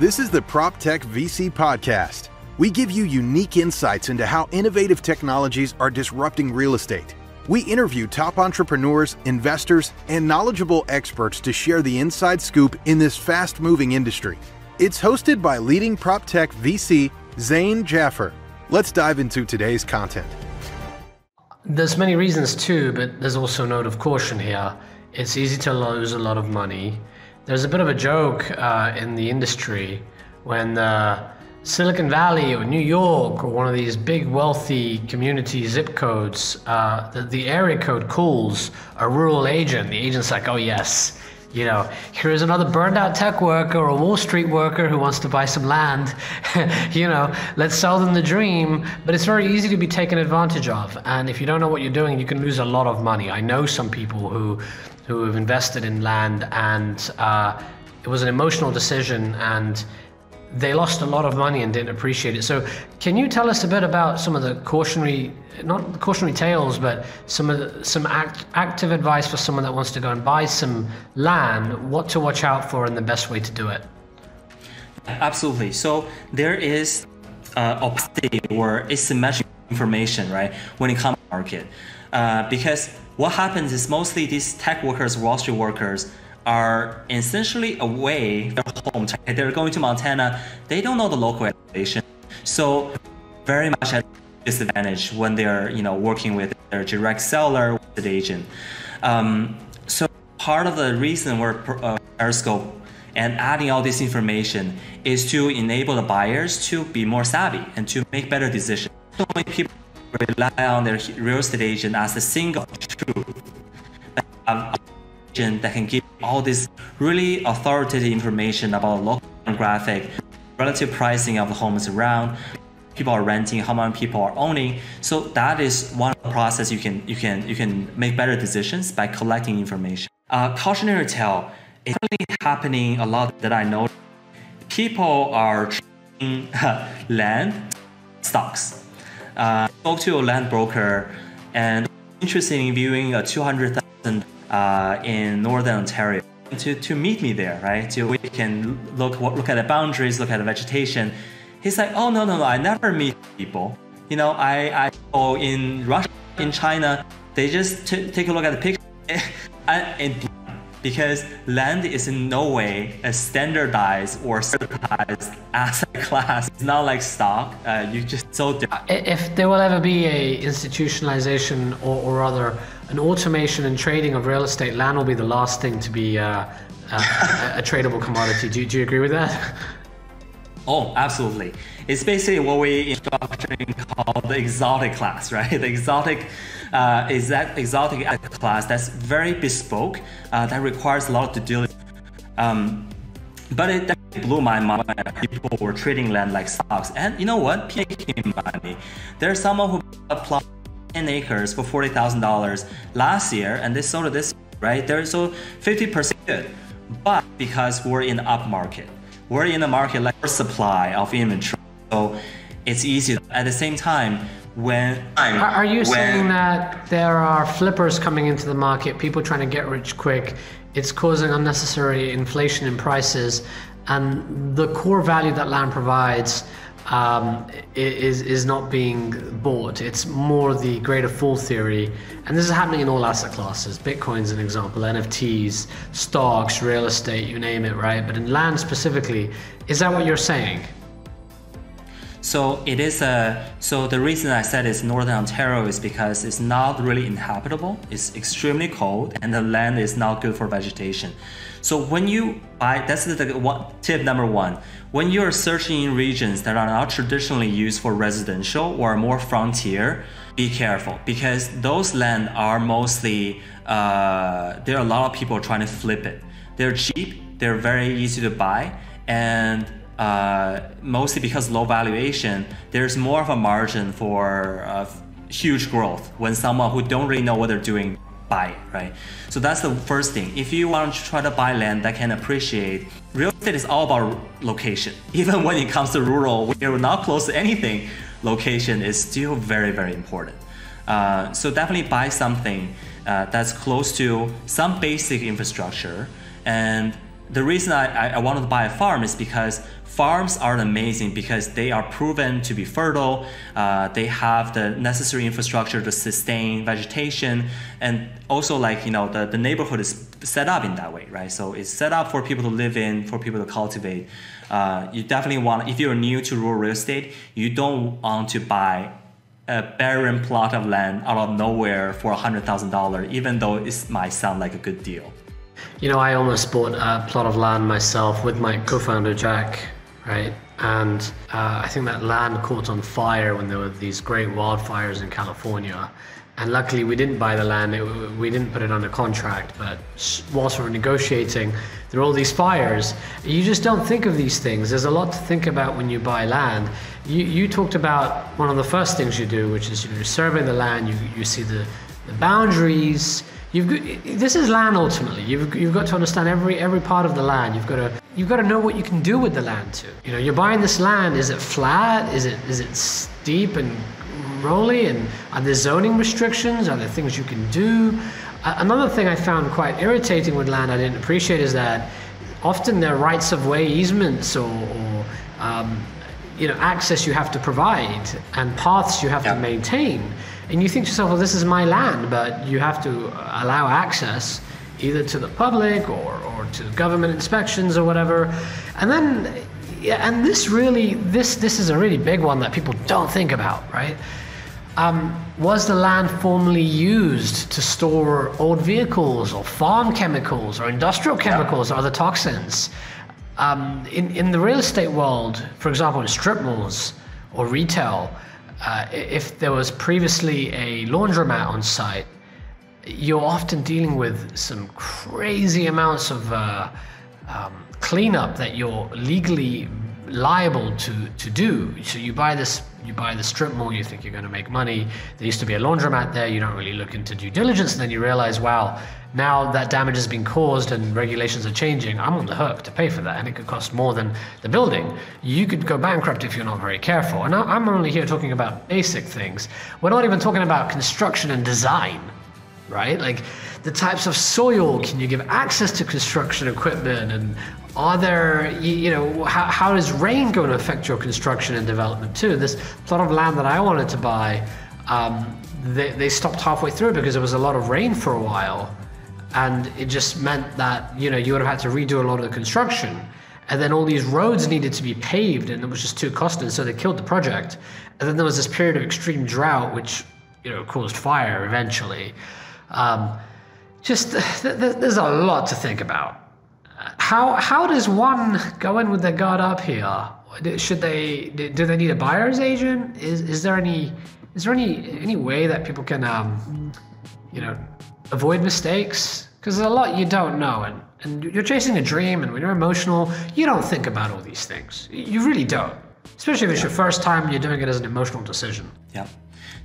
This is the PropTech VC Podcast. We give you unique insights into how innovative technologies are disrupting real estate. We interview top entrepreneurs, investors, and knowledgeable experts to share the inside scoop in this fast moving industry. It's hosted by leading PropTech VC Zain Jaffer. Let's dive into today's content. There's many reasons too, but there's also a note of caution here. It's easy to lose a lot of money. There's a bit of a joke uh, in the industry when uh, Silicon Valley or New York or one of these big wealthy community zip codes, uh, the, the area code calls a rural agent. The agent's like, oh yes, you know, here's another burned out tech worker or a Wall Street worker who wants to buy some land. you know, let's sell them the dream. But it's very easy to be taken advantage of. And if you don't know what you're doing, you can lose a lot of money. I know some people who who have invested in land, and uh, it was an emotional decision, and they lost a lot of money and didn't appreciate it. So, can you tell us a bit about some of the cautionary, not cautionary tales, but some of the, some act, active advice for someone that wants to go and buy some land, what to watch out for, and the best way to do it? Absolutely. So there is uh, opacity or asymmetric information, right, when it comes to market, uh, because what happens is mostly these tech workers, Wall Street workers, are essentially away from their home. They're going to Montana. They don't know the local elevation, so very much at disadvantage when they're you know working with their direct seller, the agent. Um, so part of the reason we're uh, Terrascope and adding all this information is to enable the buyers to be more savvy and to make better decisions. So many people rely on their real estate agent as a single truth. Um, agent that can give all this really authoritative information about local demographic, relative pricing of the homes around, people are renting, how many people are owning. So that is one process you can you can you can make better decisions by collecting information. Uh, cautionary tale is really happening a lot that I know. People are trading land stocks uh, spoke to a land broker and interested in viewing a 200,000 uh, in Northern Ontario to, to meet me there, right? So we can look look at the boundaries, look at the vegetation. He's like, oh no no no, I never meet people. You know, I I go in Russia, in China, they just t- take a look at the picture. and because land is in no way a standardized or certified asset class. It's not like stock. Uh, you just so. If there will ever be a institutionalization or, or rather an automation and trading of real estate, land will be the last thing to be uh, a, a, tradable commodity. Do, do you agree with that? Oh, absolutely. It's basically what we in structuring call the exotic class, right? The exotic uh, is that exotic class that's very bespoke, uh, that requires a lot of due diligence. Um, but it blew my mind when people were trading land like stocks. And you know what? Making money. There's someone who applied 10 acres for $40,000 last year, and they sold it this, right? They're so 50% good. But because we're in the up market, we're in a market like supply of inventory. So it's easy. At the same time, when are you when, saying that there are flippers coming into the market, people trying to get rich quick? It's causing unnecessary inflation in prices, and the core value that land provides um, is is not being bought. It's more the greater fool theory, and this is happening in all asset classes. Bitcoin's an example, NFTs, stocks, real estate, you name it, right? But in land specifically, is that what you're saying? So it is a so the reason I said it's northern Ontario is because it's not really inhabitable. It's extremely cold, and the land is not good for vegetation. So when you buy, that's the one, tip number one. When you're searching in regions that are not traditionally used for residential or more frontier, be careful because those land are mostly uh, there are a lot of people trying to flip it. They're cheap, they're very easy to buy, and uh, mostly because low valuation, there's more of a margin for uh, huge growth when someone who don't really know what they're doing buy right? So that's the first thing. If you want to try to buy land that can appreciate, real estate is all about location. Even when it comes to rural, you're not close to anything, location is still very, very important. Uh, so definitely buy something uh, that's close to some basic infrastructure and the reason I, I wanted to buy a farm is because farms are amazing because they are proven to be fertile. Uh, they have the necessary infrastructure to sustain vegetation, and also like you know the, the neighborhood is set up in that way, right? So it's set up for people to live in, for people to cultivate. Uh, you definitely want if you're new to rural real estate, you don't want to buy a barren plot of land out of nowhere for $100,000, even though it might sound like a good deal. You know, I almost bought a plot of land myself with my co founder, Jack, right? And uh, I think that land caught on fire when there were these great wildfires in California. And luckily, we didn't buy the land, it, we didn't put it under contract. But whilst we were negotiating, there are all these fires. You just don't think of these things. There's a lot to think about when you buy land. You, you talked about one of the first things you do, which is you survey the land, you, you see the, the boundaries. You've got, this is land ultimately. You've, you've got to understand every every part of the land. You've got to you've got to know what you can do with the land too. You know, you're buying this land. Is it flat? Is it is it steep and rolly? And are there zoning restrictions? Are there things you can do? Another thing I found quite irritating with land I didn't appreciate is that often there are rights of way easements or, or um, you know access you have to provide and paths you have yeah. to maintain and you think to yourself well this is my land but you have to allow access either to the public or, or to government inspections or whatever. And then yeah, and this really this this is a really big one that people don't think about right? Um, was the land formerly used to store old vehicles or farm chemicals or industrial chemicals or other toxins? Um, in, in the real estate world, for example, in strip malls or retail, uh, if there was previously a laundromat on site, you're often dealing with some crazy amounts of uh, um, cleanup that you're legally liable to to do. So you buy this you buy the strip mall, you think you're going to make money. There used to be a laundromat there, you don't really look into due diligence, and then you realize, wow, now that damage has been caused and regulations are changing, I'm on the hook to pay for that, and it could cost more than the building. You could go bankrupt if you're not very careful. And I'm only here talking about basic things. We're not even talking about construction and design, right? Like the types of soil, can you give access to construction equipment and are there, you know, how, how is rain going to affect your construction and development too? This plot of land that I wanted to buy, um, they, they stopped halfway through because there was a lot of rain for a while. And it just meant that, you know, you would have had to redo a lot of the construction. And then all these roads needed to be paved and it was just too costly. So they killed the project. And then there was this period of extreme drought, which, you know, caused fire eventually. Um, just, th- th- there's a lot to think about how how does one go in with their guard up here? Should they do they need a buyer's agent? Is is there any is there any any way that people can um, you know avoid mistakes? Because there's a lot you don't know, and and you're chasing a dream, and when you're emotional, you don't think about all these things. You really don't, especially if it's your first time you're doing it as an emotional decision. Yeah.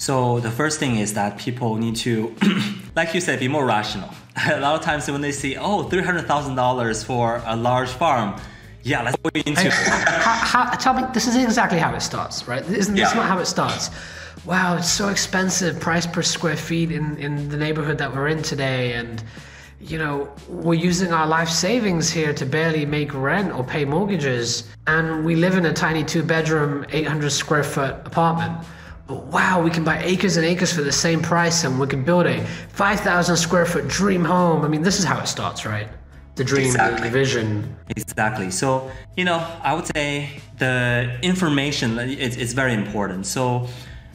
So the first thing is that people need to, like you said, be more rational. A lot of times when they see, oh, three hundred thousand dollars for a large farm, yeah, let's go into. it. how, how, tell me, this is exactly how it starts, right? Isn't this yeah. not how it starts? Wow, it's so expensive, price per square feet in in the neighborhood that we're in today, and you know, we're using our life savings here to barely make rent or pay mortgages, and we live in a tiny two bedroom, 800 square foot apartment wow, we can buy acres and acres for the same price and we can build a 5,000 square foot dream home. I mean, this is how it starts, right? The dream, exactly. the vision. Exactly. So, you know, I would say the information is, is very important. So,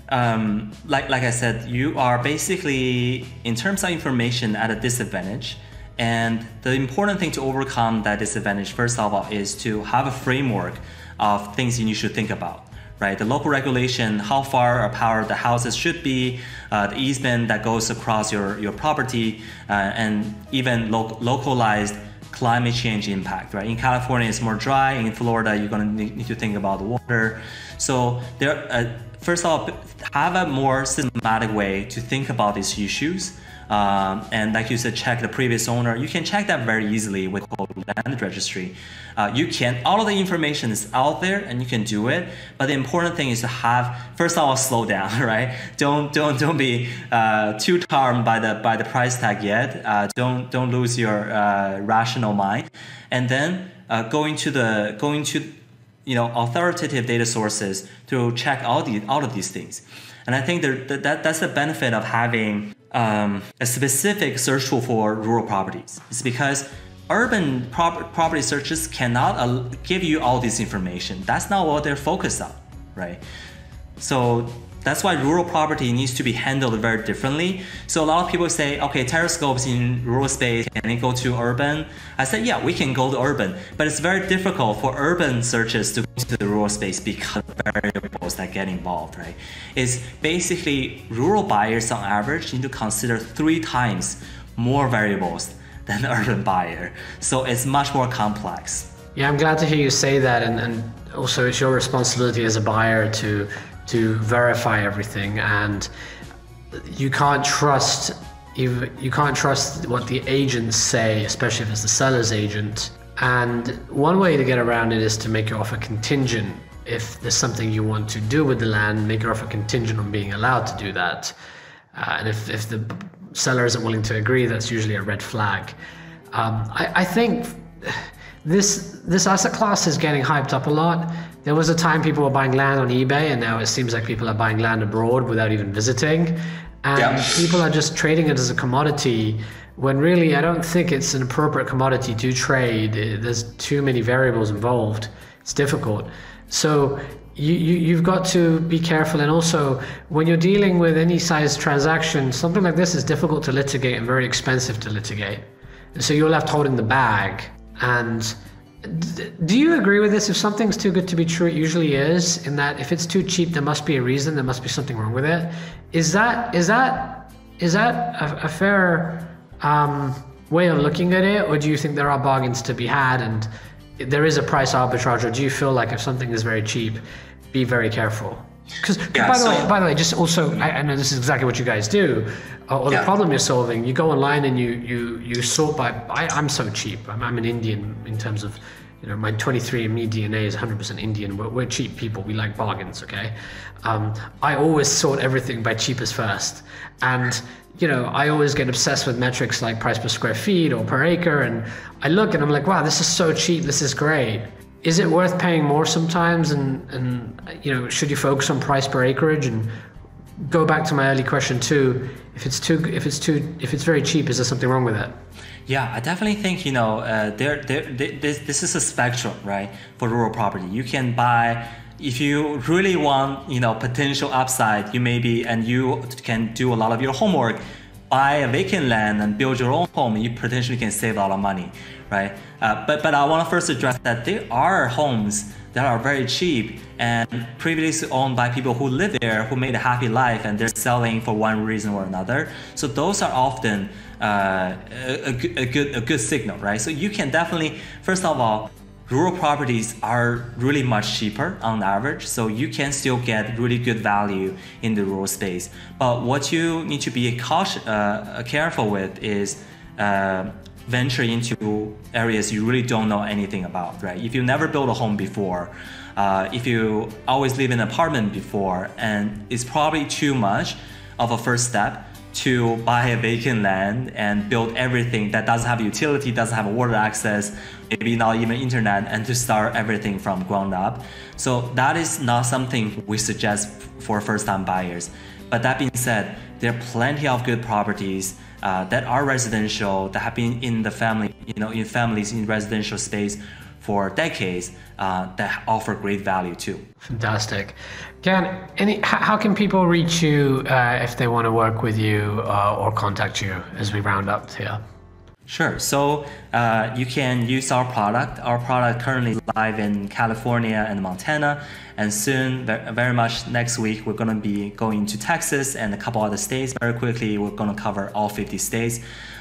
um, like, like I said, you are basically, in terms of information, at a disadvantage. And the important thing to overcome that disadvantage, first of all, is to have a framework of things you should think about right? The local regulation, how far apart the houses should be, uh, the easement that goes across your, your property, uh, and even lo- localized climate change impact, right? In California, it's more dry. In Florida, you're going to need to think about the water. So there, uh, first of all, have a more systematic way to think about these issues. Um, and like you said, check the previous owner. You can check that very easily with land registry. Uh, you can all of the information is out there, and you can do it. But the important thing is to have first of all slow down, right? Don't don't don't be uh, too charmed by the by the price tag yet. Uh, don't don't lose your uh, rational mind, and then uh, going to the going to you know authoritative data sources to check all the all of these things. And I think that, that that's the benefit of having um, a specific search tool for rural properties. It's because urban prop- property searches cannot uh, give you all this information. That's not what they're focused on, right? So that's why rural property needs to be handled very differently. So a lot of people say, okay, Terrascope's in rural space, can go to urban? I said, yeah, we can go to urban, but it's very difficult for urban searches to go to the rural space because of variables that get involved, right? It's basically rural buyers on average need to consider three times more variables than urban buyer. So it's much more complex. Yeah, I'm glad to hear you say that, and, and also it's your responsibility as a buyer to to verify everything and you can't trust you, you can't trust what the agents say especially if it's the seller's agent. And one way to get around it is to make your offer contingent. If there's something you want to do with the land make your offer contingent on being allowed to do that. Uh, and if, if the seller isn't willing to agree that's usually a red flag. Um, I, I think this this asset class is getting hyped up a lot there was a time people were buying land on eBay, and now it seems like people are buying land abroad without even visiting. And yeah. people are just trading it as a commodity when really I don't think it's an appropriate commodity to trade. There's too many variables involved. It's difficult. So you, you, have got to be careful. And also, when you're dealing with any size transaction, something like this is difficult to litigate and very expensive to litigate. And so you're left holding the bag. And do you agree with this? If something's too good to be true, it usually is. In that, if it's too cheap, there must be a reason. There must be something wrong with it. Is that is that is that a, a fair um, way of looking at it, or do you think there are bargains to be had and there is a price arbitrage, or do you feel like if something is very cheap, be very careful? Because yeah, by the so, way, by the way, just also, I, I, know this is exactly what you guys do, uh, or yeah. the problem you're solving. You go online and you you you sort by. I, am so cheap. I'm, I'm an Indian in terms of, you know, my 23andMe DNA is 100% Indian. We're, we're cheap people. We like bargains. Okay, um, I always sort everything by cheapest first, and you know, I always get obsessed with metrics like price per square feet or per acre, and I look and I'm like, wow, this is so cheap. This is great is it worth paying more sometimes? And, and you know, should you focus on price per acreage? And go back to my early question too. If it's too, if it's too, if it's very cheap, is there something wrong with it? Yeah, I definitely think you know uh, there, there, this, this is a spectrum, right, for rural property. You can buy if you really want you know potential upside. You maybe and you can do a lot of your homework, buy a vacant land and build your own home. You potentially can save a lot of money right? Uh, but, but I want to first address that there are homes that are very cheap and previously owned by people who live there, who made a happy life, and they're selling for one reason or another. So those are often uh, a, a, good, a good signal, right? So you can definitely, first of all, rural properties are really much cheaper on average, so you can still get really good value in the rural space. But what you need to be cautious, uh, careful with is uh, venture into areas you really don't know anything about, right? If you never built a home before, uh, if you always live in an apartment before, and it's probably too much of a first step to buy a vacant land and build everything that doesn't have utility, doesn't have water access, maybe not even internet, and to start everything from ground up. So that is not something we suggest for first-time buyers. But that being said, there are plenty of good properties uh, that are residential that have been in the family, you know, in families in residential space for decades uh, that offer great value too. Fantastic. Ken, any, how can people reach you uh, if they want to work with you uh, or contact you as we round up here? Sure. So uh, you can use our product. Our product currently live in California and Montana, and soon, very much next week, we're going to be going to Texas and a couple other states. Very quickly, we're going to cover all 50 states.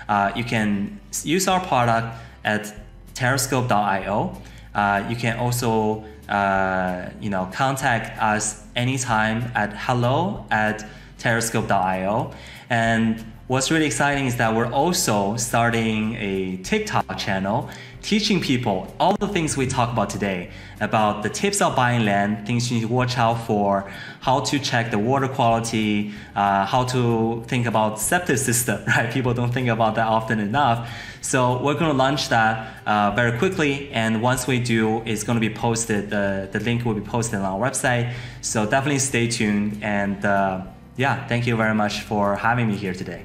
Uh, you can use our product at terrascope.io. Uh, you can also, uh, you know, contact us anytime at hello at terrascope.io. And what's really exciting is that we're also starting a TikTok channel teaching people all the things we talk about today about the tips of buying land, things you need to watch out for, how to check the water quality, uh, how to think about septic system, right? People don't think about that often enough. So we're going to launch that uh, very quickly, and once we do, it's going to be posted. The the link will be posted on our website. So definitely stay tuned, and uh, yeah, thank you very much for having me here today.